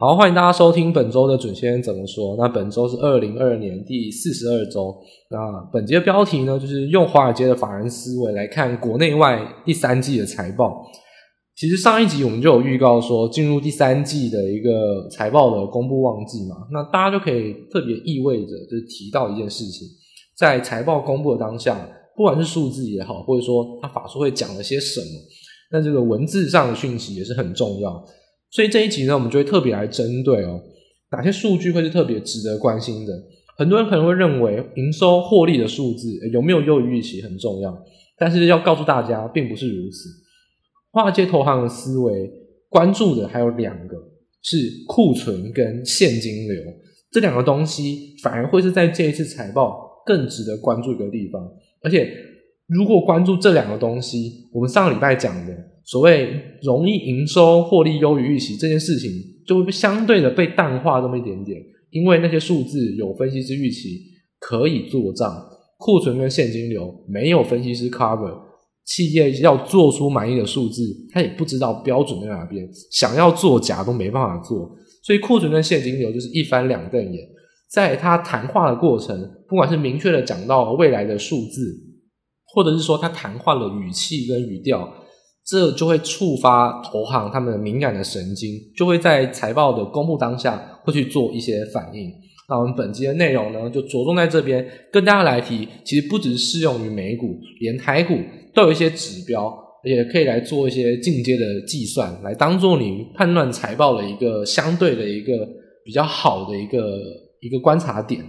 好，欢迎大家收听本周的准先生怎么说。那本周是二零二二年第四十二周。那本集的标题呢，就是用华尔街的法人思维来看国内外第三季的财报。其实上一集我们就有预告说，进入第三季的一个财报的公布旺季嘛。那大家就可以特别意味着，就是提到一件事情，在财报公布的当下，不管是数字也好，或者说他法说会讲了些什么，那这个文字上的讯息也是很重要。所以这一集呢，我们就会特别来针对哦，哪些数据会是特别值得关心的。很多人可能会认为营收获利的数字有没有优于预期很重要，但是要告诉大家，并不是如此。华尔街投行的思维关注的还有两个，是库存跟现金流这两个东西，反而会是在这一次财报更值得关注一个地方。而且，如果关注这两个东西，我们上个礼拜讲的。所谓容易营收获利优于预期这件事情，就会相对的被淡化这么一点点，因为那些数字有分析师预期可以做账，库存跟现金流没有分析师 cover，企业要做出满意的数字，他也不知道标准在哪边，想要作假都没办法做，所以库存跟现金流就是一翻两瞪眼，在他谈话的过程，不管是明确的讲到未来的数字，或者是说他谈话的语气跟语调。这就会触发投行他们敏感的神经，就会在财报的公布当下会去做一些反应。那我们本期的内容呢，就着重在这边跟大家来提，其实不只是适用于美股，连台股都有一些指标，也可以来做一些进阶的计算，来当做你判断财报的一个相对的一个比较好的一个一个观察点。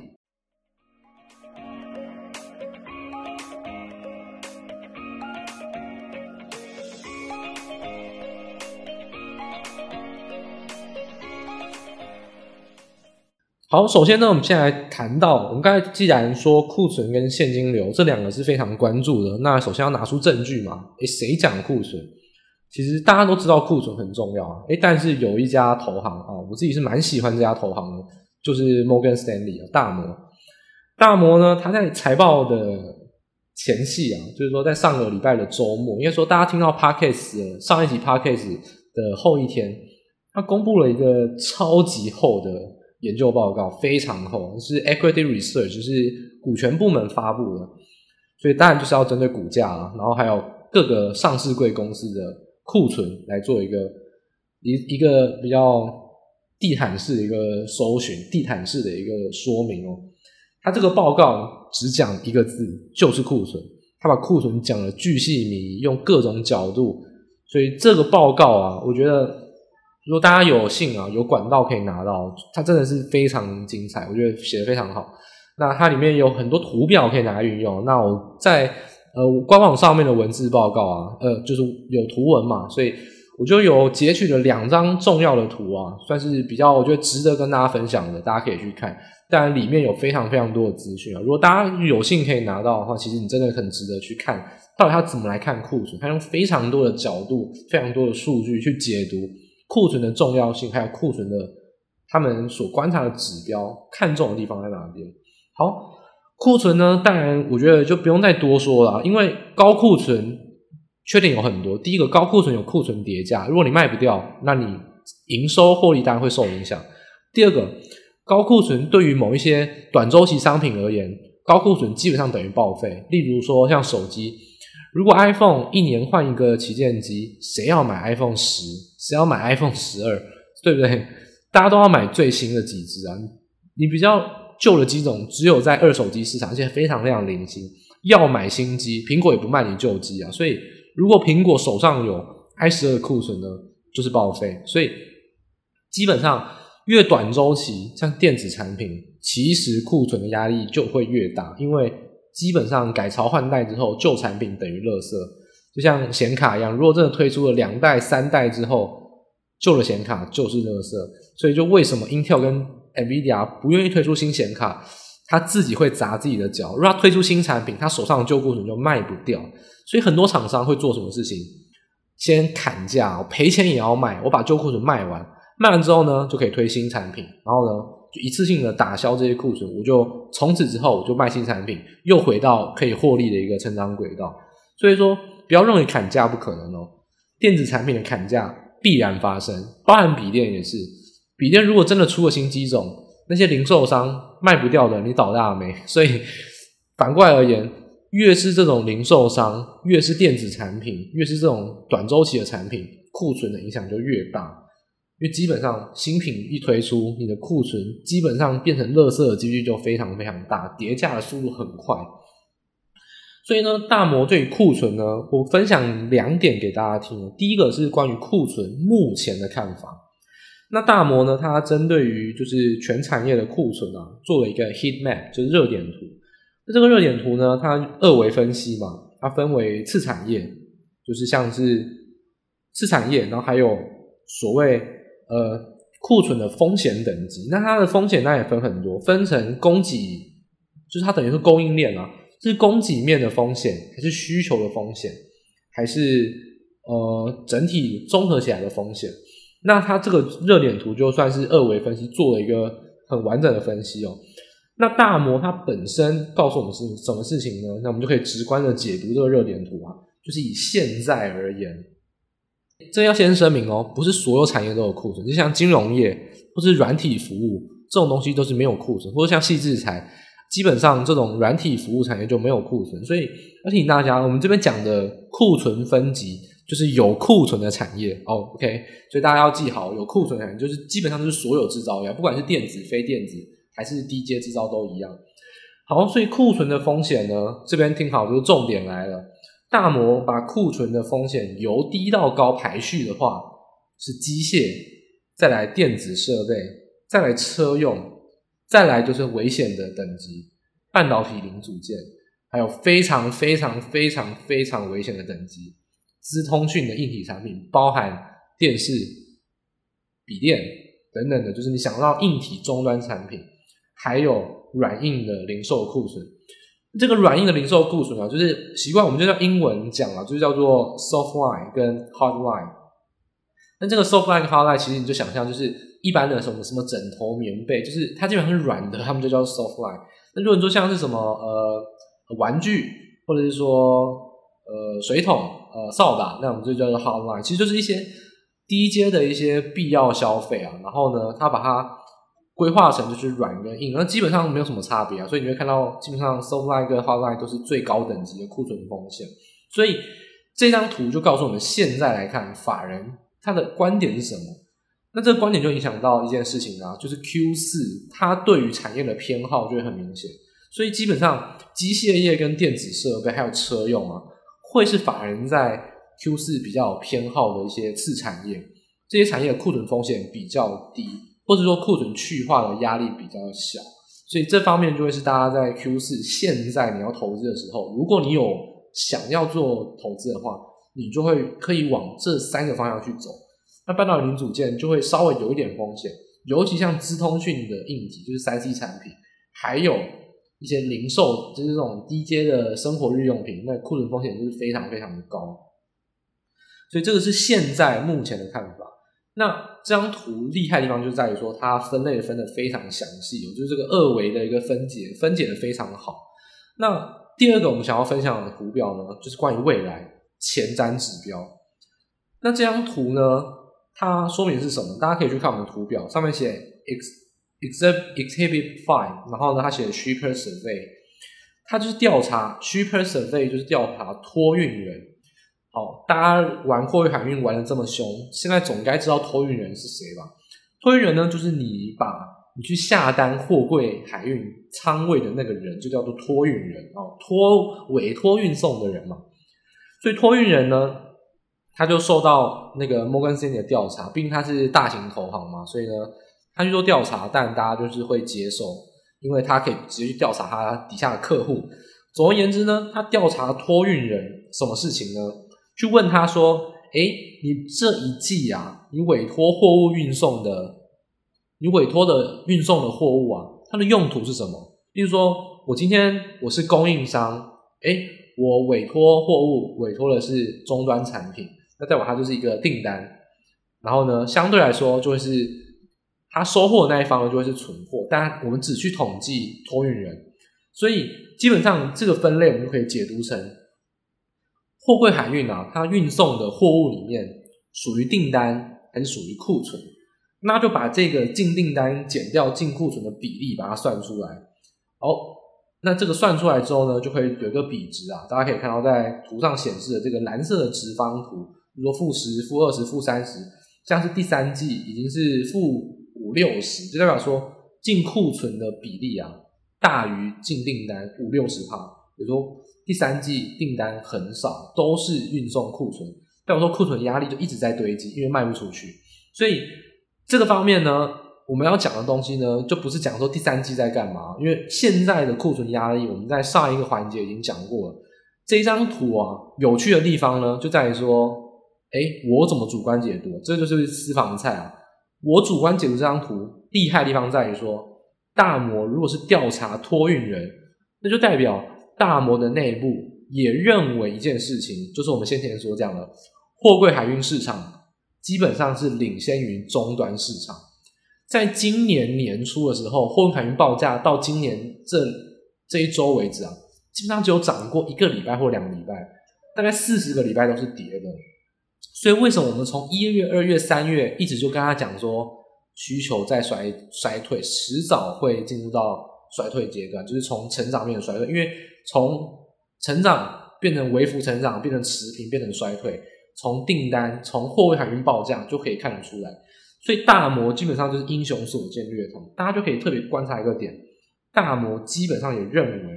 好，首先呢，我们先来谈到，我们刚才既然说库存跟现金流这两个是非常关注的，那首先要拿出证据嘛。诶，谁讲库存？其实大家都知道库存很重要啊。诶，但是有一家投行啊，我自己是蛮喜欢这家投行的，就是 Morgan Stanley 啊，大摩。大摩呢，他在财报的前戏啊，就是说在上个礼拜的周末，应该说大家听到 Podcast 上一集 Podcast 的后一天，他公布了一个超级厚的。研究报告非常厚，是 Equity Research，就是股权部门发布的，所以当然就是要针对股价啊，然后还有各个上市贵公司的库存来做一个一一个比较地毯式的一个搜寻，地毯式的一个说明哦。他这个报告只讲一个字，就是库存。他把库存讲了巨细靡，用各种角度，所以这个报告啊，我觉得。如果大家有幸啊，有管道可以拿到，它真的是非常精彩，我觉得写得非常好。那它里面有很多图表可以拿来运用。那我在呃官网上面的文字报告啊，呃就是有图文嘛，所以我就有截取了两张重要的图啊，算是比较我觉得值得跟大家分享的，大家可以去看。当然里面有非常非常多的资讯啊，如果大家有幸可以拿到的话，其实你真的很值得去看，到底他怎么来看库存，他用非常多的角度、非常多的数据去解读。库存的重要性，还有库存的他们所观察的指标，看重的地方在哪边？好，库存呢，当然我觉得就不用再多说了，因为高库存缺点有很多。第一个，高库存有库存叠加，如果你卖不掉，那你营收获利当然会受影响。第二个，高库存对于某一些短周期商品而言，高库存基本上等于报废。例如说像手机。如果 iPhone 一年换一个旗舰机，谁要买 iPhone 十？谁要买 iPhone 十二？对不对？大家都要买最新的几支啊！你比较旧的机种，只有在二手机市场，而且非常非常零星。要买新机，苹果也不卖你旧机啊！所以，如果苹果手上有 i 十二库存呢，就是报废。所以，基本上越短周期，像电子产品，其实库存的压力就会越大，因为。基本上改朝换代之后，旧产品等于垃圾，就像显卡一样。如果真的推出了两代、三代之后，旧的显卡就是垃圾。所以，就为什么 Intel 跟 NVIDIA 不愿意推出新显卡，他自己会砸自己的脚。如果他推出新产品，他手上的旧库存就卖不掉。所以，很多厂商会做什么事情？先砍价，赔钱也要卖。我把旧库存卖完，卖完之后呢，就可以推新产品。然后呢？就一次性的打消这些库存，我就从此之后我就卖新产品，又回到可以获利的一个成长轨道。所以说，不要认为砍价不可能哦。电子产品的砍价必然发生，包含笔电也是。笔电如果真的出了新机种，那些零售商卖不掉的，你倒大霉。所以反过来而言，越是这种零售商，越是电子产品，越是这种短周期的产品，库存的影响就越大。因为基本上新品一推出，你的库存基本上变成垃圾的几率就非常非常大，叠价的速度很快。所以呢，大摩对于库存呢，我分享两点给大家听。第一个是关于库存目前的看法。那大摩呢，它针对于就是全产业的库存啊，做了一个 heat map，就是热点图。那这个热点图呢，它二维分析嘛，它分为次产业，就是像是次产业，然后还有所谓呃库存的风险等级。那它的风险那也分很多，分成供给，就是它等于是供应链啊。是供给面的风险，还是需求的风险，还是呃整体综合起来的风险？那它这个热点图就算是二维分析，做了一个很完整的分析哦。那大摩它本身告诉我们是什么事情呢？那我们就可以直观的解读这个热点图啊，就是以现在而言，这要先声明哦，不是所有产业都有库存，就像金融业或是软体服务这种东西都是没有库存，或者像矽智财。基本上这种软体服务产业就没有库存，所以要提醒大家，我们这边讲的库存分级就是有库存的产业哦，OK，所以大家要记好，有库存的产业就是基本上就是所有制造业，不管是电子、非电子还是低阶制造都一样。好，所以库存的风险呢，这边听好，就是重点来了。大摩把库存的风险由低到高排序的话，是机械，再来电子设备，再来车用。再来就是危险的等级，半导体零组件，还有非常非常非常非常危险的等级，资通讯的硬体产品，包含电视、笔电等等的，就是你想到硬体终端产品，还有软硬的零售库存。这个软硬的零售库存啊，就是习惯我们就叫英文讲啊，就是叫做 soft line 跟 hard line。那这个 soft line 跟 hard line 其实你就想象就是。一般的什么什么枕头、棉被，就是它基本上是软的，他们就叫 soft line。那如果你说像是什么呃玩具，或者是说呃水桶、呃扫把，那我们就叫做 hard line。其实就是一些低阶的一些必要消费啊。然后呢，它把它规划成就是软跟硬，那基本上没有什么差别啊。所以你会看到，基本上 soft line 跟 hard line 都是最高等级的库存风险。所以这张图就告诉我们，现在来看法人他的观点是什么？那这个观点就影响到一件事情啊，就是 Q 四它对于产业的偏好就会很明显，所以基本上机械业跟电子设备还有车用啊，会是法人在 Q 四比较偏好的一些次产业，这些产业的库存风险比较低，或者说库存去化的压力比较小，所以这方面就会是大家在 Q 四现在你要投资的时候，如果你有想要做投资的话，你就会可以往这三个方向去走。那半导体零组件就会稍微有一点风险，尤其像资通讯的硬体，就是三 C 产品，还有一些零售，就是这种低阶的生活日用品，那库存风险就是非常非常的高。所以这个是现在目前的看法。那这张图厉害的地方就在于说，它分类分得非常详细，就是这个二维的一个分解，分解的非常好。那第二个我们想要分享的图表呢，就是关于未来前瞻指标。那这张图呢，它说明是什么？大家可以去看我们的图表，上面写 exhibit exhibit five，然后呢，它写 super survey，它就是调查 super survey 就是调查托运人。好，大家玩货运海运玩的这么凶，现在总该知道托运人是谁吧？托运人呢，就是你把你去下单货柜海运仓位的那个人，就叫做托运人哦，托委托运送的人嘛。所以托运人呢？他就受到那个摩根士丹的调查，毕竟他是大型投行嘛，所以呢，他去做调查，但大家就是会接受，因为他可以直接去调查他底下的客户。总而言之呢，他调查托运人什么事情呢？去问他说：“哎，你这一季啊，你委托货物运送的，你委托的运送的货物啊，它的用途是什么？例如说，我今天我是供应商，哎，我委托货物委托的是终端产品。”那代表它就是一个订单，然后呢，相对来说就会是他收货那一方呢，就会是存货。但我们只去统计托运人，所以基本上这个分类我们就可以解读成货柜海运啊，它运送的货物里面属于订单还是属于库存？那就把这个净订单减掉净库存的比例，把它算出来。好，那这个算出来之后呢，就可以有一个比值啊，大家可以看到在图上显示的这个蓝色的直方图，比如说负十、负二十、负三十，像是第三季已经是负五六十，就代表说净库存的比例啊大于净订单五六十趴。比如说第三季订单很少，都是运送库存，代表说库存压力就一直在堆积，因为卖不出去。所以这个方面呢，我们要讲的东西呢，就不是讲说第三季在干嘛，因为现在的库存压力，我们在上一个环节已经讲过了。这张图啊，有趣的地方呢，就在于说，哎，我怎么主观解读？这就是私房菜啊。我主观解读这张图厉害的地方在于说，大摩如果是调查托运人，那就代表。大摩的内部也认为一件事情，就是我们先前所讲的货柜海运市场基本上是领先于终端市场。在今年年初的时候，货运海运报价到今年这这一周为止啊，基本上只有涨过一个礼拜或两个礼拜，大概四十个礼拜都是跌的。所以为什么我们从一月、二月、三月一直就跟他讲说需求在衰衰退，迟早会进入到衰退阶段，就是从成长面的衰退，因为。从成长变成微幅成长，变成持平，变成衰退。从订单，从货柜海运报价就可以看得出来。所以大摩基本上就是英雄所见略同，大家就可以特别观察一个点：大摩基本上也认为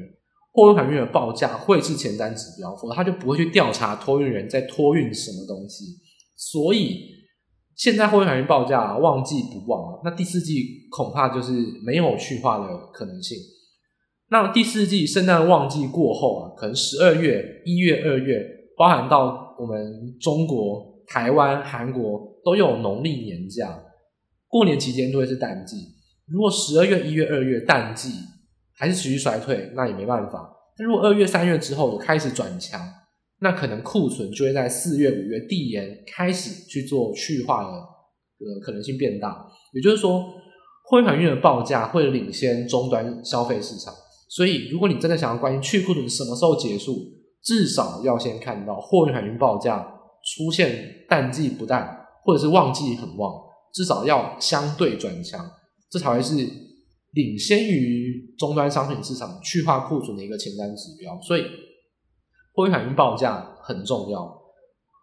货运海运的报价会是前瞻指标，否则他就不会去调查托运人在托运什么东西。所以现在货运海运报价旺季不旺，那第四季恐怕就是没有去化的可能性。那第四季圣诞旺季过后啊，可能十二月、一月、二月，包含到我们中国、台湾、韩国都有农历年假，过年期间都会是淡季。如果十二月、一月、二月淡季还是持续衰退，那也没办法。但如果二月、三月之后有开始转强，那可能库存就会在四月、五月递延开始去做去化的呃可能性变大。也就是说，货运海运的报价会领先终端消费市场。所以，如果你真的想要关心去库存什么时候结束，至少要先看到货运海运报价出现淡季不淡，或者是旺季很旺，至少要相对转强，这才会是领先于终端商品市场去化库存的一个前瞻指标。所以，货运海运报价很重要。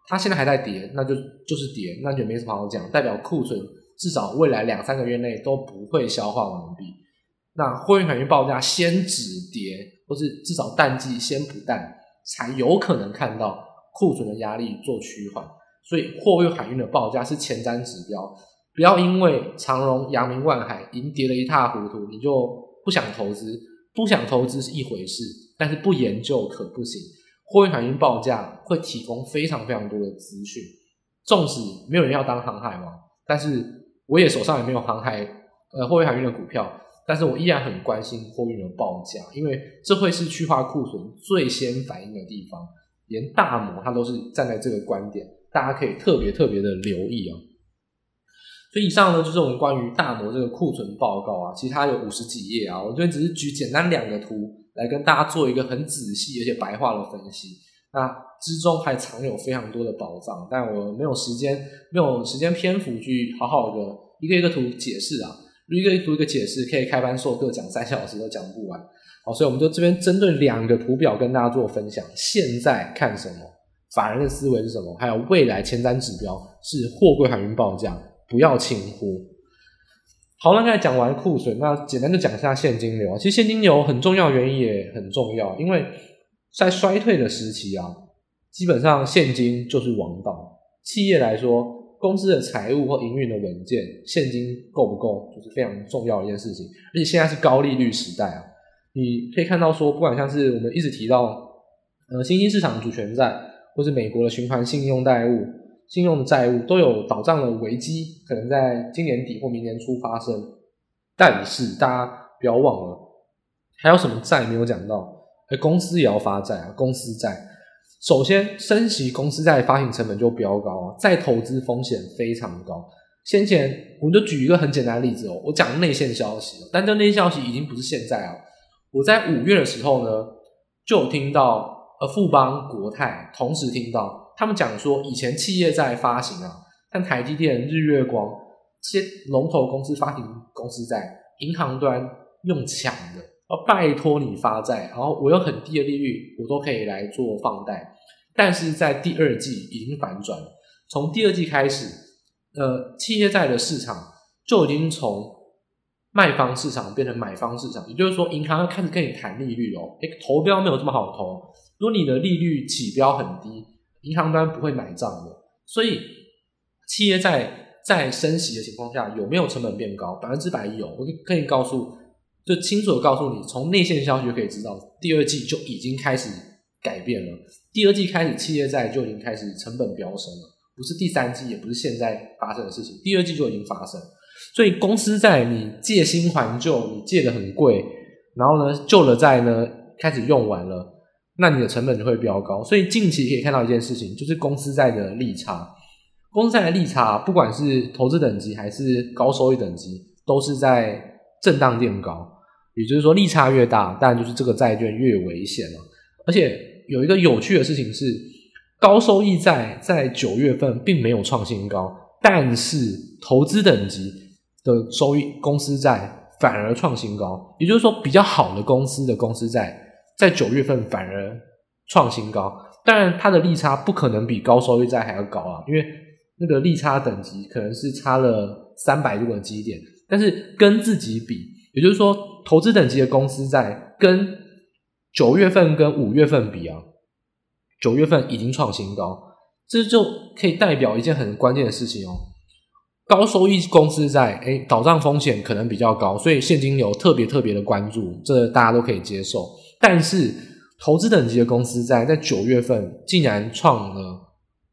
它现在还在跌，那就就是跌，那就没什么好讲，代表库存至少未来两三个月内都不会消化完毕。那货运海运报价先止跌，或是至少淡季先不淡，才有可能看到库存的压力做趋缓。所以货运海运的报价是前瞻指标，不要因为长荣、阳明、万海已经跌得一塌糊涂，你就不想投资。不想投资是一回事，但是不研究可不行。货运海运报价会提供非常非常多的资讯，纵使没有人要当航海王，但是我也手上也没有航海呃货运海运的股票。但是我依然很关心货运的报价，因为这会是去化库存最先反应的地方。连大摩他都是站在这个观点，大家可以特别特别的留意啊。所以以上呢，就是我们关于大摩这个库存报告啊，其实它有五十几页啊，我这边只是举简单两个图来跟大家做一个很仔细而且白话的分析。那之中还藏有非常多的宝藏，但我没有时间，没有时间篇幅去好好的一个一个图解释啊。一个图一个解释，可以开班授课讲三小时都讲不完。好，所以我们就这边针对两个图表跟大家做分享。现在看什么？法人的思维是什么？还有未来前瞻指标是货柜海运报价，不要轻忽。好，那刚才讲完库存，那简单就讲一下现金流。其实现金流很重要，原因也很重要，因为在衰退的时期啊，基本上现金就是王道。企业来说。公司的财务或营运的稳健，现金够不够，就是非常重要的一件事情。而且现在是高利率时代啊，你可以看到说，不管像是我们一直提到，呃，新兴市场主权债，或是美国的循环信用债务、信用债务，都有倒账的危机，可能在今年底或明年初发生。但是大家不要忘了，还有什么债没有讲到？哎，公司也要发债啊，公司债。首先，升息公司债发行成本就飙高啊，再投资风险非常高。先前我们就举一个很简单的例子哦，我讲内线消息，但这内线消息已经不是现在啊。我在五月的时候呢，就有听到呃富邦、国泰同时听到他们讲说，以前企业债发行啊，像台积电、日月光这些龙头公司发行公司债，银行端用抢的，要拜托你发债，然后我用很低的利率，我都可以来做放贷。但是在第二季已经反转了，从第二季开始，呃，企业债的市场就已经从卖方市场变成买方市场，也就是说，银行要开始跟你谈利率哦。诶，投标没有这么好投，如果你的利率起标很低，银行端不会买账的。所以，企业债在升息的情况下，有没有成本变高？百分之百有。我可以告诉，就清楚的告诉你，从内线消息就可以知道，第二季就已经开始改变了。第二季开始，企业债就已经开始成本飙升了，不是第三季，也不是现在发生的事情，第二季就已经发生。所以公司债你借新还旧，你借的很贵，然后呢，旧的债呢开始用完了，那你的成本就会飙高。所以近期可以看到一件事情，就是公司债的利差，公司债的利差，不管是投资等级还是高收益等级，都是在震荡垫高。也就是说，利差越大，当然就是这个债券越危险了。而且有一个有趣的事情是，高收益债在九月份并没有创新高，但是投资等级。的收益公司债反而创新高，也就是说，比较好的公司的公司债在九月份反而创新高。当然，它的利差不可能比高收益债还要高啊，因为那个利差等级可能是差了三百多个基点。但是跟自己比，也就是说，投资等级的公司债跟九月份跟五月份比啊，九月份已经创新高，这就可以代表一件很关键的事情哦。高收益公司债，哎，倒账风险可能比较高，所以现金流特别特别的关注，这大家都可以接受。但是投资等级的公司债在九月份竟然创了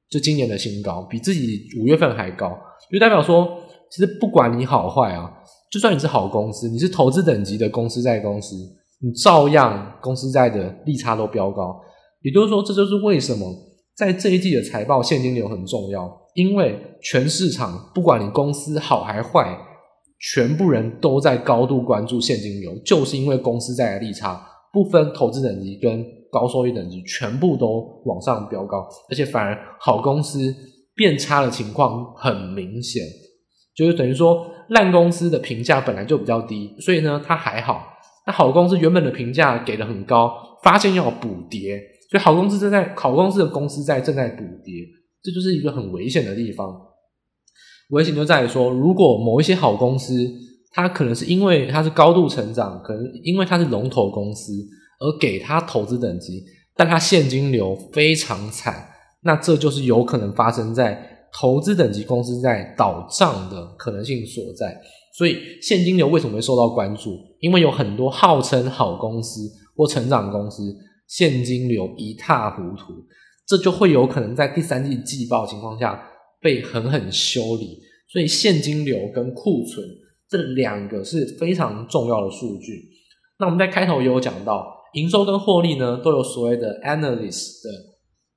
就今年的新高，比自己五月份还高，就代表说，其实不管你好坏啊，就算你是好公司，你是投资等级的公司债公司，你照样公司债的利差都飙高。也就是说，这就是为什么在这一季的财报现金流很重要。因为全市场不管你公司好还坏，全部人都在高度关注现金流，就是因为公司债的利差不分投资等级跟高收益等级，全部都往上飙高，而且反而好公司变差的情况很明显，就是等于说烂公司的评价本来就比较低，所以呢它还好，那好公司原本的评价给的很高，发现要补跌，所以好公司正在好公司的公司在正在补跌。这就是一个很危险的地方，危险就在于说，如果某一些好公司，它可能是因为它是高度成长，可能因为它是龙头公司而给它投资等级，但它现金流非常惨，那这就是有可能发生在投资等级公司在倒账的可能性所在。所以现金流为什么会受到关注？因为有很多号称好公司或成长公司，现金流一塌糊涂。这就会有可能在第三季季报情况下被狠狠修理，所以现金流跟库存这两个是非常重要的数据。那我们在开头也有讲到，营收跟获利呢都有所谓的 analyst 的，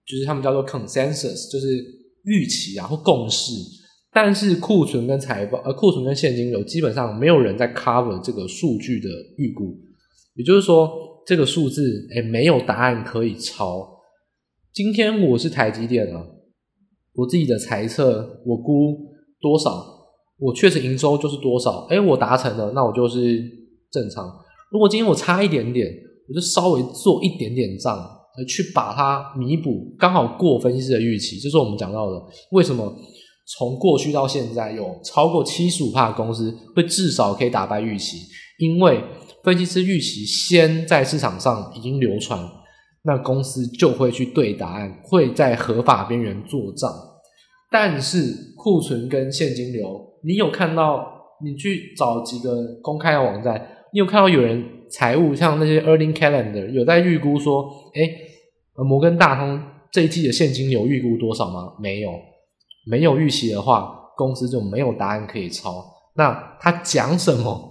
就是他们叫做 consensus，就是预期啊或共识。但是库存跟财报，呃，库存跟现金流基本上没有人在 cover 这个数据的预估，也就是说这个数字诶没有答案可以抄。今天我是台积电啊，我自己的猜测，我估多少，我确实营收就是多少，诶，我达成了，那我就是正常。如果今天我差一点点，我就稍微做一点点账，而去把它弥补，刚好过分析师的预期。这是我们讲到的，为什么从过去到现在有超过七十五趴的公司会至少可以打败预期，因为分析师预期先在市场上已经流传。那公司就会去对答案，会在合法边缘做账。但是库存跟现金流，你有看到？你去找几个公开的网站，你有看到有人财务像那些 earning calendar 有在预估说，诶，摩根大通这一季的现金流预估多少吗？没有，没有预期的话，公司就没有答案可以抄。那他讲什么？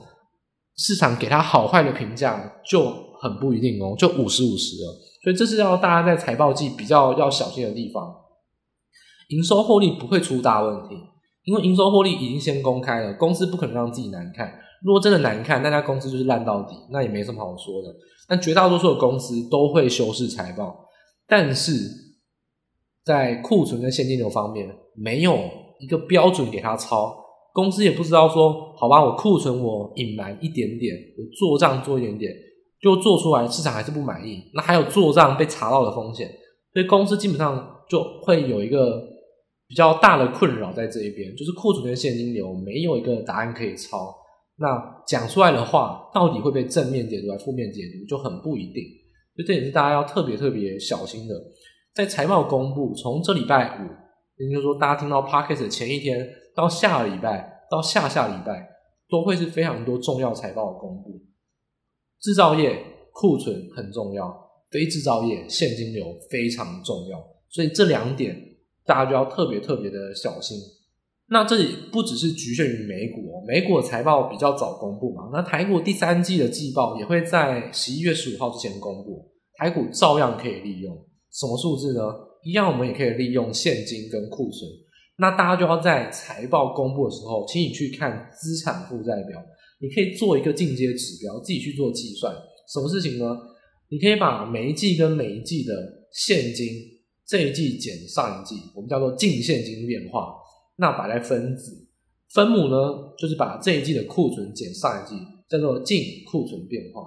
市场给他好坏的评价就很不一定哦，就五十五十了。所以这是要大家在财报季比较要小心的地方。营收获利不会出大问题，因为营收获利已经先公开了，公司不可能让自己难看。如果真的难看，那家公司就是烂到底，那也没什么好说的。但绝大多数的公司都会修饰财报，但是在库存跟现金流方面，没有一个标准给他抄，公司也不知道说，好吧，我库存我隐瞒一点点，我做账做一点点，就做出来市场还是不满意，那还有做账被查到的风险，所以公司基本上就会有一个比较大的困扰在这一边，就是库存跟现金流没有一个答案可以抄，那讲出来的话到底会被正面解读还是负面解读就很不一定，所以这也是大家要特别特别小心的，在财报公布从这礼拜五。也就是说，大家听到 Podcast 的前一天到下礼拜到下下礼拜，都会是非常多重要财报的公布。制造业库存很重要，非制造业现金流非常重要，所以这两点大家就要特别特别的小心。那这里不只是局限于美股，美股财报比较早公布嘛，那台股第三季的季报也会在十一月十五号之前公布，台股照样可以利用。什么数字呢？一样，我们也可以利用现金跟库存。那大家就要在财报公布的时候，请你去看资产负债表。你可以做一个进阶指标，自己去做计算。什么事情呢？你可以把每一季跟每一季的现金，这一季减上一季，我们叫做净现金变化。那摆在分子，分母呢，就是把这一季的库存减上一季，叫做净库存变化。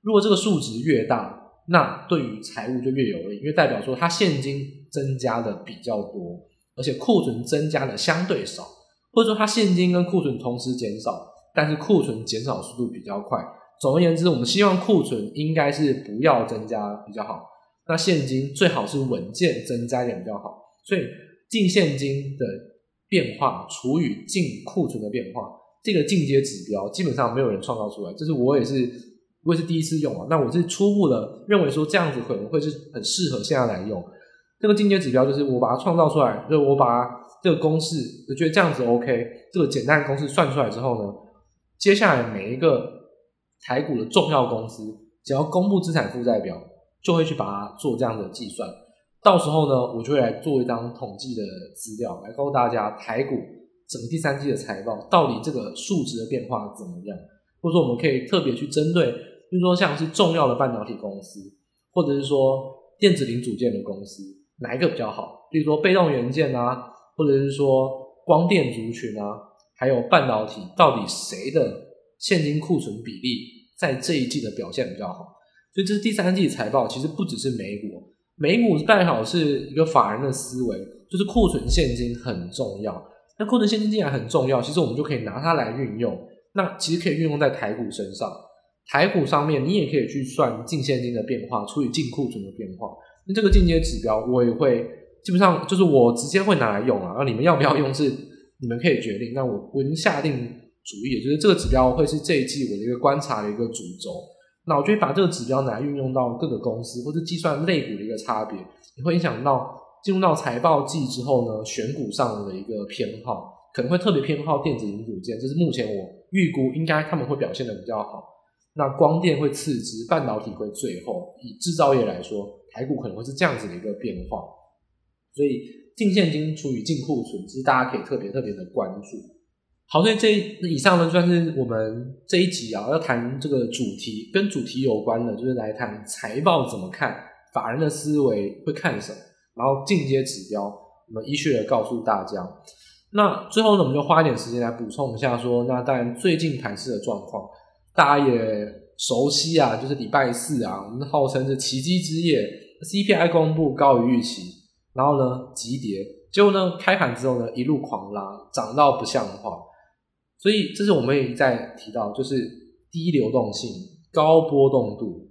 如果这个数值越大，那对于财务就越有利，因为代表说它现金增加的比较多，而且库存增加的相对少，或者说它现金跟库存同时减少，但是库存减少速度比较快。总而言之，我们希望库存应该是不要增加比较好，那现金最好是稳健增加一点比较好。所以净现金的变化除以净库存的变化，这个进阶指标基本上没有人创造出来，这是我也是。我也是第一次用啊，那我是初步的认为说这样子可能会是很适合现在来用。这个进阶指标就是我把它创造出来，就是我把这个公式，我觉得这样子 OK，这个简单的公式算出来之后呢，接下来每一个台股的重要公司只要公布资产负债表，就会去把它做这样的计算。到时候呢，我就会来做一张统计的资料，来告诉大家台股整个第三季的财报到底这个数值的变化怎么样，或者说我们可以特别去针对。比如说，像是重要的半导体公司，或者是说电子零组件的公司，哪一个比较好？比如说被动元件啊，或者是说光电族群啊，还有半导体，到底谁的现金库存比例在这一季的表现比较好？所以这是第三季财报，其实不只是美股，美股代表是一个法人的思维，就是库存现金很重要。那库存现金既然很重要，其实我们就可以拿它来运用。那其实可以运用在台股身上。台股上面，你也可以去算净现金的变化除以净库存的变化。那这个进阶指标，我也会基本上就是我直接会拿来用啊。那你们要不要用是你们可以决定。那我我已经下定主意，就是这个指标会是这一季我的一个观察的一个主轴。那我就会把这个指标拿来运用到各个公司或者计算类股的一个差别，也会影响到进入到财报季之后呢，选股上的一个偏好，可能会特别偏好电子零组件，这是目前我预估应该他们会表现的比较好。那光电会次之，半导体会最后。以制造业来说，台股可能会是这样子的一个变化。所以净现金除以净库存，其实大家可以特别特别的关注。好，所以这以上呢，算是我们这一集啊要谈这个主题，跟主题有关的，就是来谈财报怎么看，法人的思维会看什么，然后进阶指标，我们依序的告诉大家。那最后呢，我们就花一点时间来补充一下说，那当然最近盘势的状况。大家也熟悉啊，就是礼拜四啊，我们号称是奇迹之夜，CPI 公布高于预期，然后呢急跌，结果呢开盘之后呢一路狂拉，涨到不像话，所以这是我们也在提到，就是低流动性、高波动度，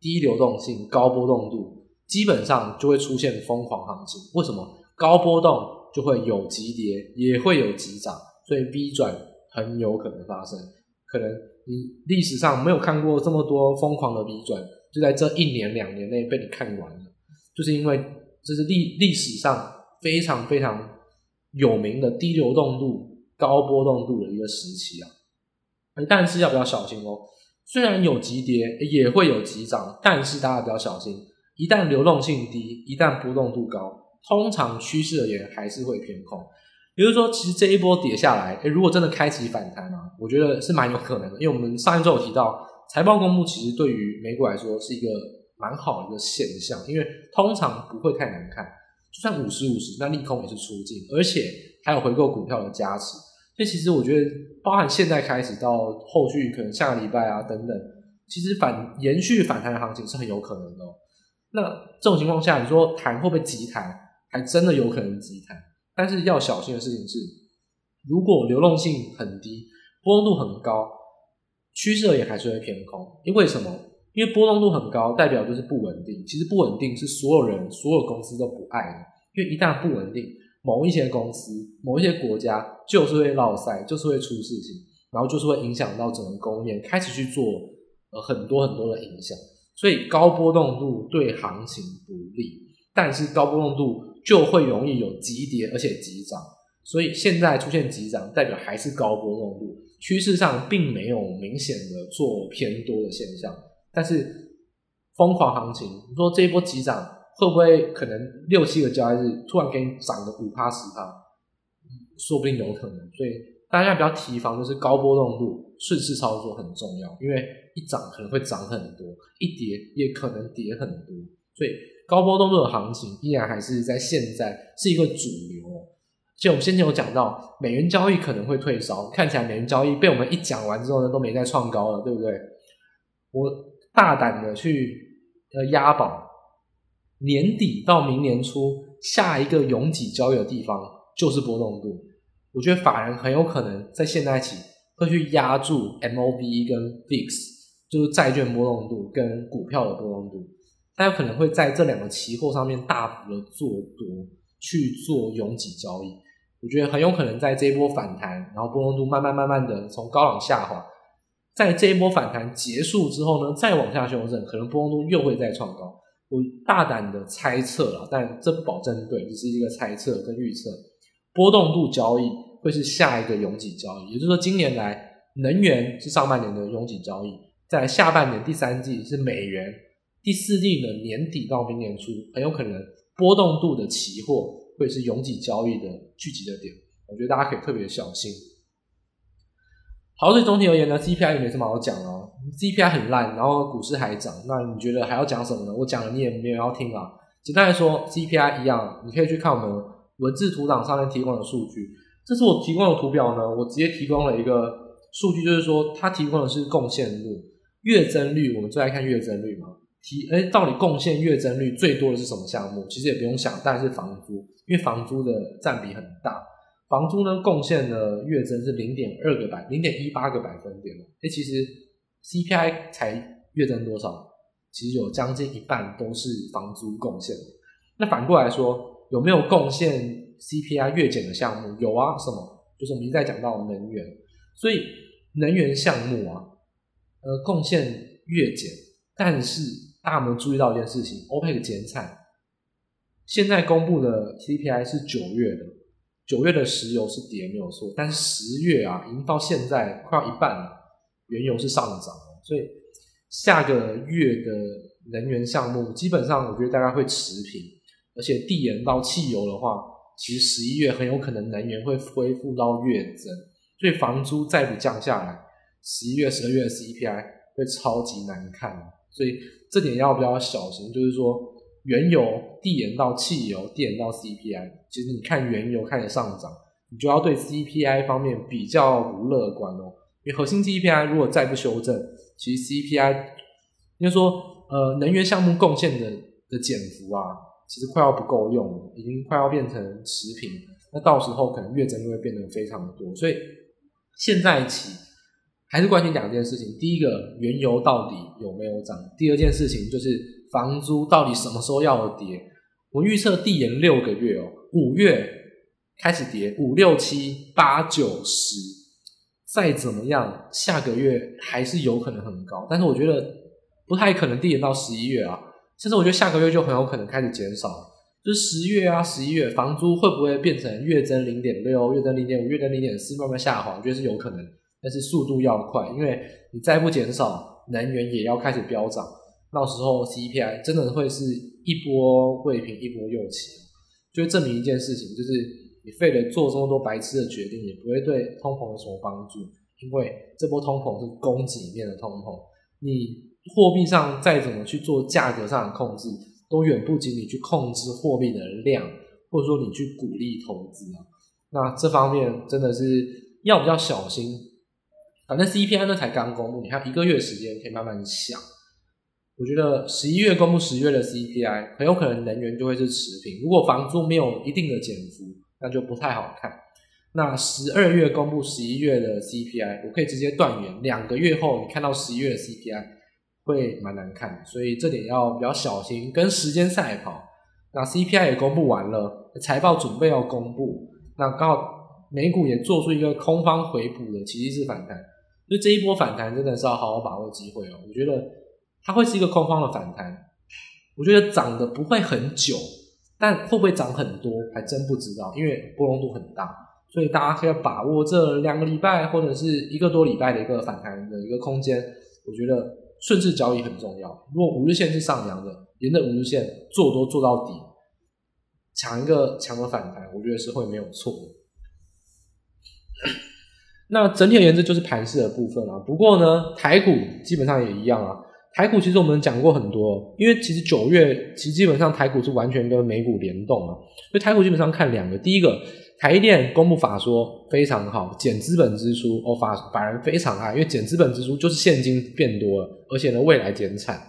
低流动性、高波动度，基本上就会出现疯狂行情。为什么？高波动就会有急跌，也会有急涨，所以 V 转很有可能发生，可能。你历史上没有看过这么多疯狂的 V 转，就在这一年两年内被你看完了，就是因为这是历历史上非常非常有名的低流动度、高波动度的一个时期啊。但是要不要小心哦？虽然有急跌，也会有急涨，但是大家比较小心，一旦流动性低，一旦波动度高，通常趋势而言还是会偏空。比如说，其实这一波跌下来，诶，如果真的开启反弹啊，我觉得是蛮有可能的。因为我们上一周有提到，财报公布其实对于美股来说是一个蛮好的一个现象，因为通常不会太难看，就算五十五十，那利空也是出尽，而且还有回购股票的加持。所以其实我觉得，包含现在开始到后续可能下个礼拜啊等等，其实反延续反弹的行情是很有可能的。那这种情况下，你说弹会不会急弹？还真的有可能急弹，但是要小心的事情是，如果流动性很低，波动度很高，趋势也还是会偏空。因为什么？因为波动度很高，代表就是不稳定。其实不稳定是所有人、所有公司都不爱的，因为一旦不稳定，某一些公司、某一些国家就是会落赛，就是会出事情，然后就是会影响到整个供应链，开始去做呃很多很多的影响。所以高波动度对行情不利，但是高波动度就会容易有急跌，而且急涨。所以现在出现急涨，代表还是高波动度，趋势上并没有明显的做偏多的现象。但是疯狂行情，你说这一波急涨会不会可能六七个交易日突然给你涨个五趴十趴？说不定有可能。所以大家不要提防，就是高波动度顺势操作很重要，因为一涨可能会涨很多，一跌也可能跌很多。所以高波动度的行情依然还是在现在是一个主流。就我们先前有讲到，美元交易可能会退烧，看起来美元交易被我们一讲完之后呢，都没再创高了，对不对？我大胆的去呃押宝，年底到明年初下一个拥挤交易的地方就是波动度。我觉得法人很有可能在现在起会去压住 MOB 跟 VIX，就是债券波动度跟股票的波动度，他有可能会在这两个期货上面大幅的做多，去做拥挤交易。我觉得很有可能在这一波反弹，然后波动度慢慢慢慢的从高往下滑，在这一波反弹结束之后呢，再往下修正，可能波动度又会再创高。我大胆的猜测了，但这不保证对，只是一个猜测跟预测。波动度交易会是下一个拥挤交易，也就是说，今年来能源是上半年的拥挤交易，在下半年第三季是美元，第四季的年底到明年初，很有可能波动度的期货。会是拥挤交易的聚集的点，我觉得大家可以特别小心。好，对总体而言呢，CPI 也没什么好讲哦。CPI 很烂，然后股市还涨，那你觉得还要讲什么呢？我讲了你也没有要听啊。简单来说，CPI 一样，你可以去看我们文字图档上面提供的数据。这是我提供的图表呢，我直接提供了一个数据，就是说它提供的是贡献率、月增率。我们最爱看月增率嘛。提哎，到底贡献月增率最多的是什么项目？其实也不用想，当然是房租，因为房租的占比很大。房租呢，贡献的月增是零点二个百，零点一八个百分点。哎，其实 CPI 才月增多少？其实有将近一半都是房租贡献的。那反过来说，有没有贡献 CPI 月减的项目？有啊，什么？就是我们一再讲到能源，所以能源项目啊，呃，贡献月减，但是。大家有没有注意到一件事情？OPEC 减产，现在公布的 CPI 是九月的，九月的石油是跌没有错，但是十月啊，已经到现在快要一半了，原油是上涨了，所以下个月的能源项目基本上我觉得大概会持平，而且递延到汽油的话，其实十一月很有可能能源会恢复到月增，所以房租再不降下来，十一月、十二月的 CPI 会超级难看，所以。这点要不要小心？就是说，原油递延到汽油，递延到 CPI，其实你看原油开始上涨，你就要对 CPI 方面比较不乐观哦。因为核心 CPI 如果再不修正，其实 CPI 应该说，呃，能源项目贡献的的减幅啊，其实快要不够用了，已经快要变成持平。那到时候可能月增就会变得非常的多，所以现在起。还是关心两件事情，第一个原油到底有没有涨？第二件事情就是房租到底什么时候要跌？我预测递延六个月哦，五月开始跌，五六七八九十，再怎么样，下个月还是有可能很高，但是我觉得不太可能递延到十一月啊，甚至我觉得下个月就很有可能开始减少，就是十月啊、十一月，房租会不会变成月增零点六、月增零点五、月增零点四，慢慢下滑？我觉得是有可能。但是速度要快，因为你再不减少，能源也要开始飙涨，到时候 CPI 真的会是一波未平一波又起，就会证明一件事情，就是你费了做这么多白痴的决定，也不会对通膨有什么帮助，因为这波通膨是供给面的通膨，你货币上再怎么去做价格上的控制，都远不及你去控制货币的量，或者说你去鼓励投资啊，那这方面真的是。要比较小心。反正 CPI 呢才刚公布，你还有一个月时间可以慢慢想。我觉得十一月公布十月的 CPI，很有可能能源就会是持平。如果房租没有一定的减幅，那就不太好看。那十二月公布十一月的 CPI，我可以直接断言，两个月后你看到十一月的 CPI 会蛮难看，所以这点要比较小心，跟时间赛跑。那 CPI 也公布完了，财报准备要公布，那刚好美股也做出一个空方回补的其实是反弹，所以这一波反弹真的是要好好把握机会哦。我觉得它会是一个空方的反弹，我觉得涨的不会很久，但会不会涨很多还真不知道，因为波动度很大。所以大家可以把握这两个礼拜或者是一个多礼拜的一个反弹的一个空间，我觉得顺势交易很重要。如果五日线是上扬的，沿着五日线做多做到底，抢一个强的反弹，我觉得是会没有错的。那整体而言，这就是盘势的部分啊。不过呢，台股基本上也一样啊。台股其实我们讲过很多，因为其实九月其实基本上台股是完全跟美股联动啊，所以台股基本上看两个，第一个。台电公布法说非常好，减资本支出哦，法法人非常爱，因为减资本支出就是现金变多了，而且呢未来减产，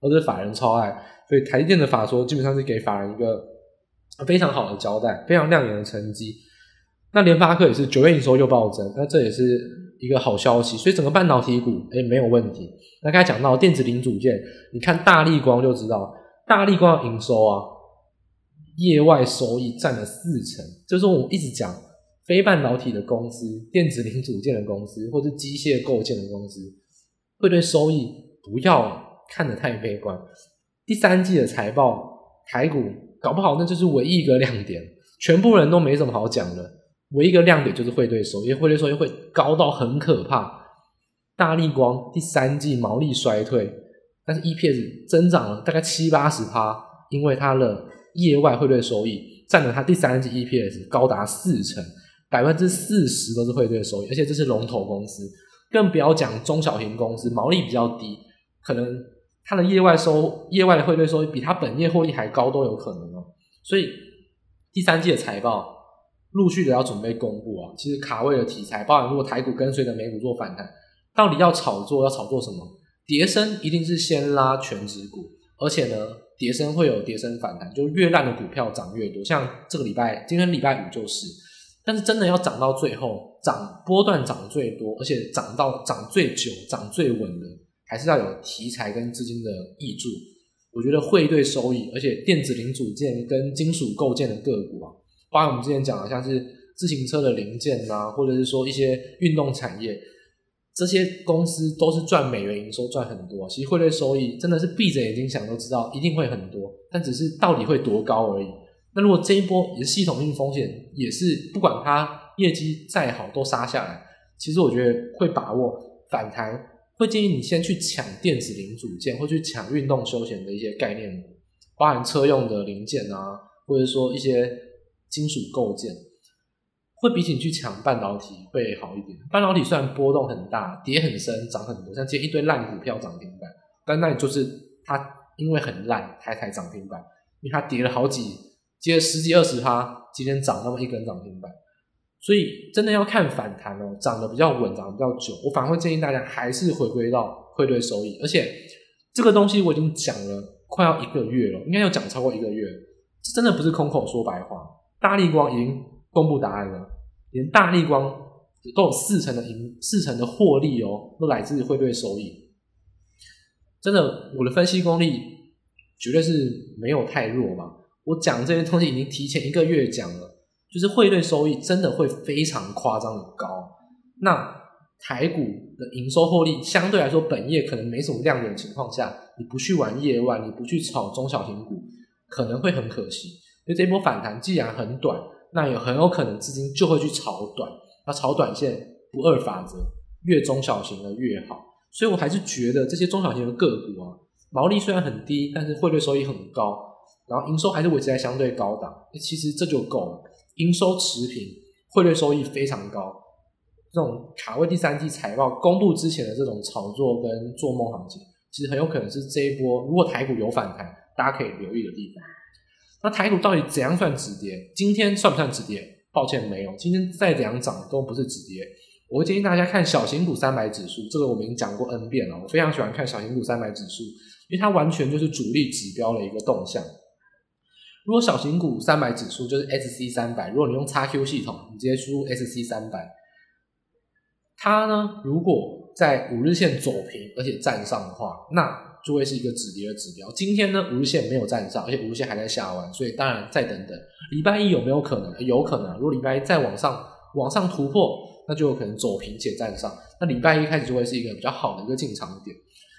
而是法人超爱，所以台电的法说基本上是给法人一个非常好的交代，非常亮眼的成绩。那联发科也是九月营收又暴增，那这也是一个好消息，所以整个半导体股哎没有问题。那刚才讲到电子零组件，你看大力光就知道，大力光的营收啊。业外收益占了四成，就是我一直讲非半导体的公司、电子零组件的公司或者机械构件的公司，会对收益不要看得太悲观。第三季的财报，台股搞不好那就是唯一一个亮点，全部人都没什么好讲的，唯一一个亮点就是汇兑收益，汇兑收益会高到很可怕。大立光第三季毛利衰退，但是 EPS 增长了大概七八十趴，因为它的。业外汇兑收益占了它第三季 EPS 高达四成，百分之四十都是汇兑收益，而且这是龙头公司，更不要讲中小型公司，毛利比较低，可能它的业外收业外的汇兑收益比它本业获利还高都有可能哦。所以第三季的财报陆续的要准备公布啊，其实卡位的题材，包含如果台股跟随着美股做反弹，到底要炒作要炒作什么？跌升一定是先拉全值股，而且呢。跌深会有跌升反弹，就越烂的股票涨越多。像这个礼拜，今天礼拜五就是。但是真的要涨到最后，涨波段涨最多，而且涨到涨最久、涨最稳的，还是要有题材跟资金的挹注。我觉得汇兑收益，而且电子零组件跟金属构件的个股啊，包括我们之前讲的，像是自行车的零件啊，或者是说一些运动产业。这些公司都是赚美元营收，赚很多。其实汇率收益真的是闭着眼睛想都知道，一定会很多，但只是到底会多高而已。那如果这一波也是系统性风险，也是不管它业绩再好都杀下来，其实我觉得会把握反弹，会建议你先去抢电子零组件，或去抢运动休闲的一些概念，包含车用的零件啊，或者说一些金属构件。会比起你去抢半导体会好一点。半导体虽然波动很大，跌很深，涨很多，像今天一堆烂股票涨停板，但那里就是它因为很烂，它才涨停板。因为它跌了好几，跌了十几二十趴，今天涨那么一根涨停板。所以真的要看反弹哦，涨得比较稳，涨得比较久，我反而会建议大家还是回归到汇兑收益。而且这个东西我已经讲了快要一个月了，应该要讲超过一个月，这真的不是空口说白话。大立光已经。公布答案了，连大立光都有四成的盈，四成的获利哦，都来自汇兑收益。真的，我的分析功力绝对是没有太弱吧？我讲这些东西已经提前一个月讲了，就是汇兑收益真的会非常夸张的高。那台股的营收获利相对来说，本业可能没什么亮点的情况下，你不去玩业外，你不去炒中小型股，可能会很可惜。因为这波反弹既然很短。那有很有可能资金就会去炒短，那炒短线不二法则，越中小型的越好。所以我还是觉得这些中小型的个股啊，毛利虽然很低，但是汇率收益很高，然后营收还是维持在相对高档，其实这就够了。营收持平，汇率收益非常高，这种卡位第三季财报公布之前的这种炒作跟做梦行情，其实很有可能是这一波如果台股有反弹，大家可以留意的地方。那台股到底怎样算止跌？今天算不算止跌？抱歉，没有。今天再怎样涨都不是止跌。我会建议大家看小型股三百指数，这个我们已经讲过 N 遍了。我非常喜欢看小型股三百指数，因为它完全就是主力指标的一个动向。如果小型股三百指数就是 SC 三百，如果你用 XQ 系统，你直接输入 SC 三百，它呢，如果在五日线走平而且站上的话，那就会是一个止跌的指标。今天呢，五日线没有站上，而且五日线还在下弯，所以当然再等等。礼拜一有没有可能？有可能。如果礼拜一再往上往上突破，那就有可能走平且站上。那礼拜一开始就会是一个比较好的一个进场点。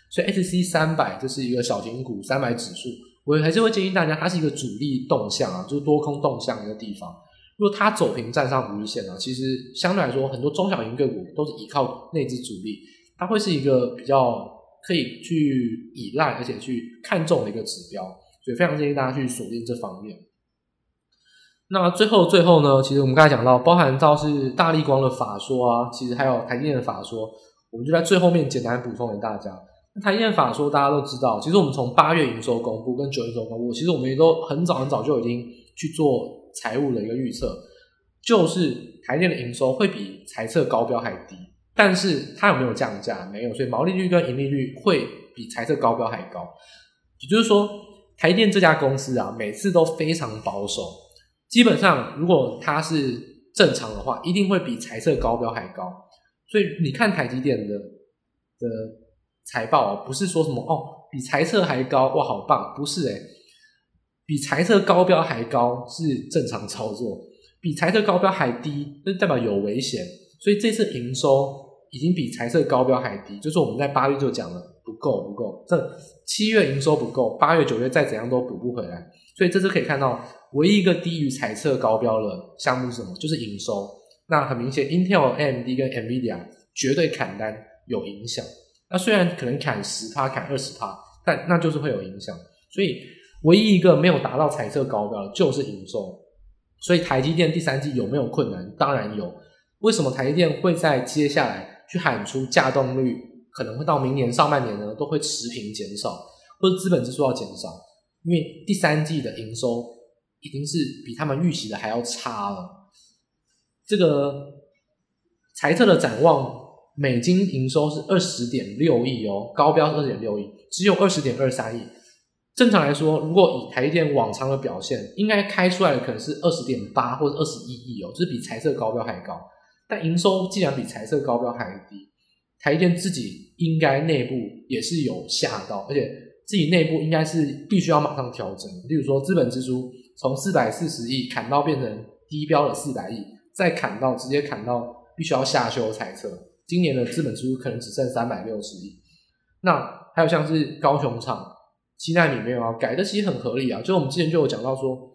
所以 SC 三百这是一个小型股三百指数，我还是会建议大家，它是一个主力动向啊，就是多空动向一个地方。如果它走平站上五日线呢，其实相对来说，很多中小型个股都是依靠内资主力，它会是一个比较。可以去依赖，而且去看重的一个指标，所以非常建议大家去锁定这方面。那最后最后呢，其实我们刚才讲到，包含到是大立光的法说啊，其实还有台积电的法说，我们就在最后面简单补充给大家。那台积电法说大家都知道，其实我们从八月营收公布跟九月营收公布，其实我们也都很早很早就已经去做财务的一个预测，就是台电的营收会比财测高标还低。但是它有没有降价？没有，所以毛利率跟盈利率会比财测高标还高。也就是说，台电这家公司啊，每次都非常保守。基本上，如果它是正常的话，一定会比财测高标还高。所以你看台积电的的财报，不是说什么哦，比财测还高，哇，好棒！不是诶、比财测高标还高是正常操作，比财测高标还低，那代表有危险。所以这次营收。已经比财测高标还低，就是我们在八月就讲了不够不够，这七月营收不够，八月九月再怎样都补不回来，所以这次可以看到唯一一个低于财测高标的项目是什么？就是营收。那很明显，Intel、AMD 跟 NVIDIA 绝对砍单有影响。那虽然可能砍十趴、砍二十趴，但那就是会有影响。所以唯一一个没有达到财测高标的就是营收。所以台积电第三季有没有困难？当然有。为什么台积电会在接下来？去喊出价动率可能会到明年上半年呢，都会持平减少，或者资本支出要减少，因为第三季的营收已经是比他们预期的还要差了。这个财测的展望，美金营收是二十点六亿哦，高标是二十点六亿，只有二十点二三亿。正常来说，如果以台积电往常的表现，应该开出来的可能是二十点八或者二十一亿哦，就是比财测高标还高。但营收既然比财测高标还低，台电自己应该内部也是有吓到，而且自己内部应该是必须要马上调整。例如说，资本支出从四百四十亿砍到变成低标的四百亿，再砍到直接砍到必须要下修财测，今年的资本支出可能只剩三百六十亿。那还有像是高雄厂七奈米没有要改，这其实很合理啊。就我们之前就有讲到说。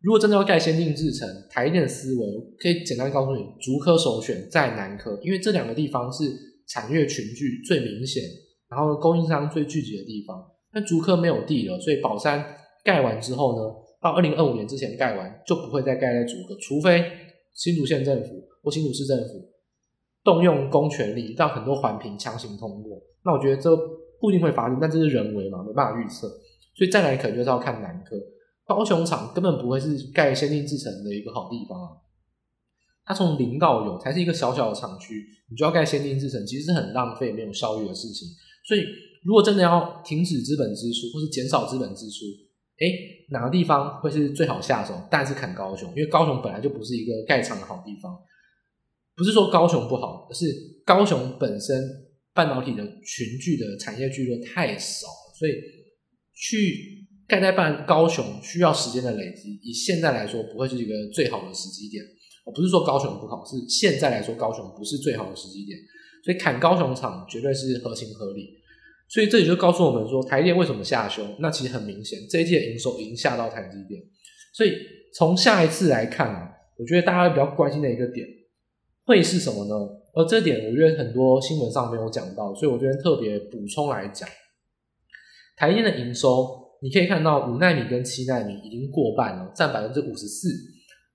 如果真的要盖先进制程，台电思维可以简单告诉你，竹科首选再南科，因为这两个地方是产业群聚最明显，然后供应商最聚集的地方。但竹科没有地了，所以宝山盖完之后呢，到二零二五年之前盖完就不会再盖在竹科，除非新竹县政府或新竹市政府动用公权力，让很多环评强行通过。那我觉得这不一定会发生，但这是人为嘛，没办法预测，所以再来可能就是要看南科。高雄厂根本不会是盖先进制程的一个好地方啊！它从零到有才是一个小小的厂区，你就要盖先进制程，其实是很浪费、没有效率的事情。所以，如果真的要停止资本支出或是减少资本支出，诶，哪个地方会是最好下手？当然是砍高雄，因为高雄本来就不是一个盖厂的好地方。不是说高雄不好，而是高雄本身半导体的群聚的产业聚落太少，所以去。盖在办高雄需要时间的累积，以现在来说不会是一个最好的时机点。我不是说高雄不好，是现在来说高雄不是最好的时机点，所以砍高雄厂绝对是合情合理。所以这里就告诉我们说，台电为什么下修？那其实很明显，这一季的营收已经下到台积电。所以从下一次来看啊，我觉得大家比较关心的一个点会是什么呢？而这点我觉得很多新闻上没有讲到，所以我觉得特别补充来讲，台电的营收。你可以看到五奈米跟七奈米已经过半了，占百分之五十四。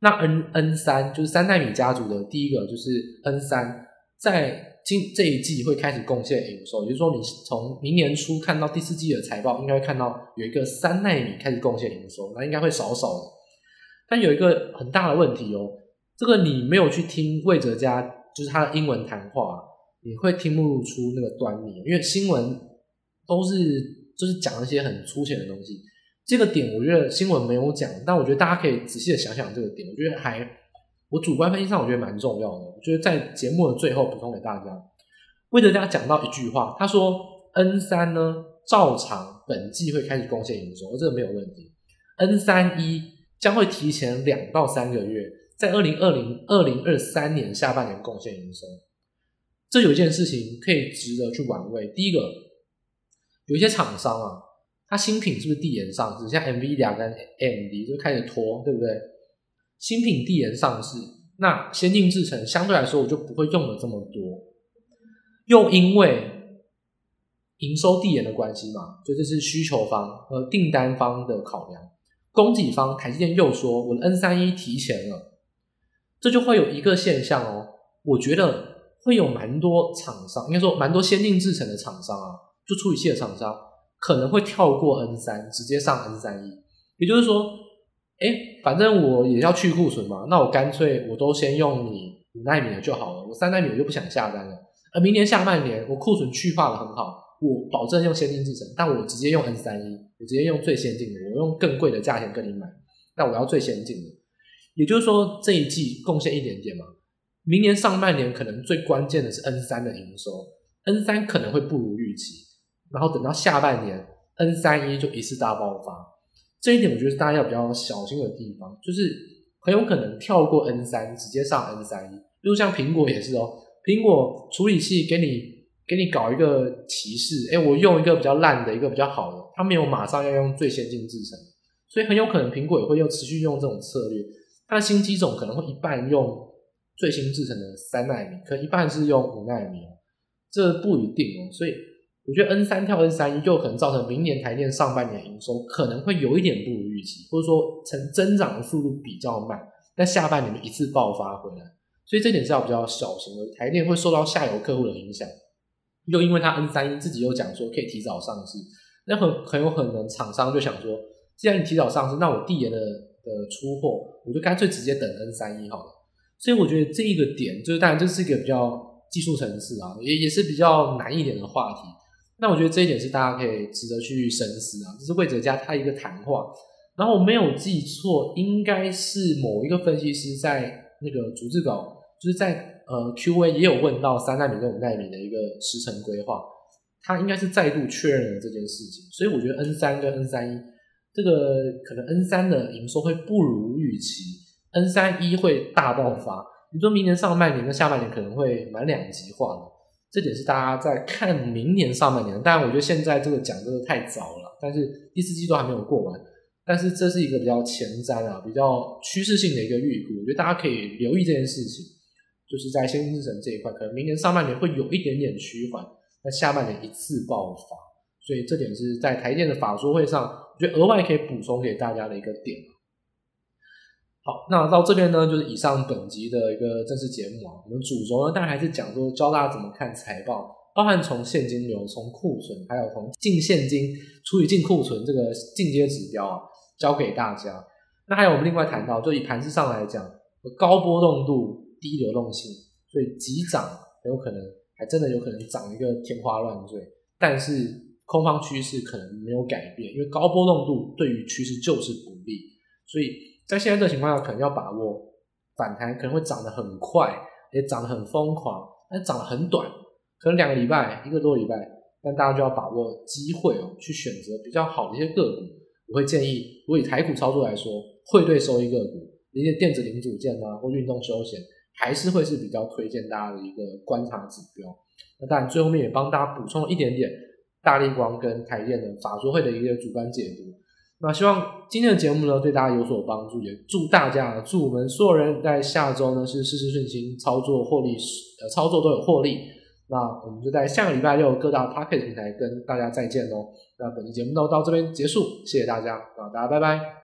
那 N N 三就是三奈米家族的第一个，就是 N 三，在今这一季会开始贡献营收，也就是说，你从明年初看到第四季的财报，应该会看到有一个三奈米开始贡献营收，那应该会少少的。但有一个很大的问题哦，这个你没有去听魏哲家，就是他的英文谈话，你会听不出那个端倪，因为新闻都是就是讲一些很粗浅的东西。这个点我觉得新闻没有讲，但我觉得大家可以仔细的想想这个点，我觉得还我主观分析上我觉得蛮重要的。我觉得在节目的最后补充给大家，魏哲家讲到一句话，他说 N 三呢照常本季会开始贡献营收，这个没有问题。N 三一将会提前两到三个月，在二零二零二零二三年下半年贡献营收。这有一件事情可以值得去玩味。第一个，有一些厂商啊，它新品是不是递延上市？像 NVIDIA 跟 AMD 就开始拖，对不对？新品递延上市，那先进制程相对来说我就不会用了这么多，又因为营收递延的关系嘛，所以这是需求方和订单方的考量。供给方台积电又说我的 N 三一提前了，这就会有一个现象哦，我觉得。会有蛮多厂商，应该说蛮多先进制程的厂商啊，就处理器的厂商可能会跳过 N 三，直接上 N 三一。也就是说，哎，反正我也要去库存嘛，那我干脆我都先用你五纳米的就好了，我三纳米我就不想下单了。而明年下半年我库存去化的很好，我保证用先进制程，但我直接用 N 三一，我直接用最先进的，我用更贵的价钱跟你买，但我要最先进的。也就是说，这一季贡献一点点嘛。明年上半年可能最关键的是 N 三的营收，N 三可能会不如预期，然后等到下半年 N 三一就一次大爆发，这一点我觉得大家要比较小心的地方，就是很有可能跳过 N 三直接上 N 三一，就像苹果也是哦，苹果处理器给你给你搞一个提示，哎，我用一个比较烂的一个比较好的，它没有马上要用最先进制程，所以很有可能苹果也会用持续用这种策略，它的新机种可能会一半用。最新制程的三纳米，可一半是用五纳米哦，这不一定哦。所以我觉得 N 三跳 N 三一，就可能造成明年台电上半年营收可能会有一点不如预期，或者说成增长的速度比较慢，但下半年一次爆发回来，所以这点是要比较小心的。台电会受到下游客户的影响，又因为它 N 三一自己又讲说可以提早上市，那很很有可能厂商就想说，既然你提早上市，那我递延的的出货，我就干脆直接等 N 三一好了。所以我觉得这一个点，就是当然这是一个比较技术层次啊，也也是比较难一点的话题。那我觉得这一点是大家可以值得去深思啊。这是魏哲家他一个谈话，然后我没有记错，应该是某一个分析师在那个逐字稿，就是在呃 Q&A 也有问到三纳米跟五纳米的一个时程规划，他应该是再度确认了这件事情。所以我觉得 N 三跟 N 三一这个可能 N 三的营收会不如预期。N 三一会大爆发，你说明年上半年跟下半年可能会蛮两极化的，这点是大家在看明年上半年。当然，我觉得现在这个讲真的太早了，但是第四季都还没有过完，但是这是一个比较前瞻啊，比较趋势性的一个预估，我觉得大家可以留意这件事情，就是在先进制程这一块，可能明年上半年会有一点点趋缓，那下半年一次爆发，所以这点是在台电的法说会上，我觉得额外可以补充给大家的一个点。好，那到这边呢，就是以上本集的一个正式节目啊。我们主轴呢，当然还是讲说教大家怎么看财报，包含从现金流、从库存，还有从净现金除以净库存这个进阶指标啊，教给大家。那还有我们另外谈到，就以盘势上来讲，高波动度、低流动性，所以急涨很有可能还真的有可能涨一个天花乱坠，但是空方趋势可能没有改变，因为高波动度对于趋势就是不利，所以。在现在这个情况下，可能要把握反弹，可能会涨得很快，也涨得很疯狂，但涨得很短，可能两个礼拜、一个多礼拜，但大家就要把握机会哦，去选择比较好的一些个股。我会建议，如果以台股操作来说，汇兑收益个股，一些电子零组件啊，或运动休闲，还是会是比较推荐大家的一个观察指标。那当然，最后面也帮大家补充了一点点大立光跟台电的法说会的一个主观解读。那希望今天的节目呢，对大家有所帮助，也祝大家，祝我们所有人在下周呢是事事顺心，操作获利，呃，操作都有获利。那我们就在下个礼拜六各大 Pocket 平台跟大家再见喽。那本期节目都到这边结束，谢谢大家，那大家拜拜。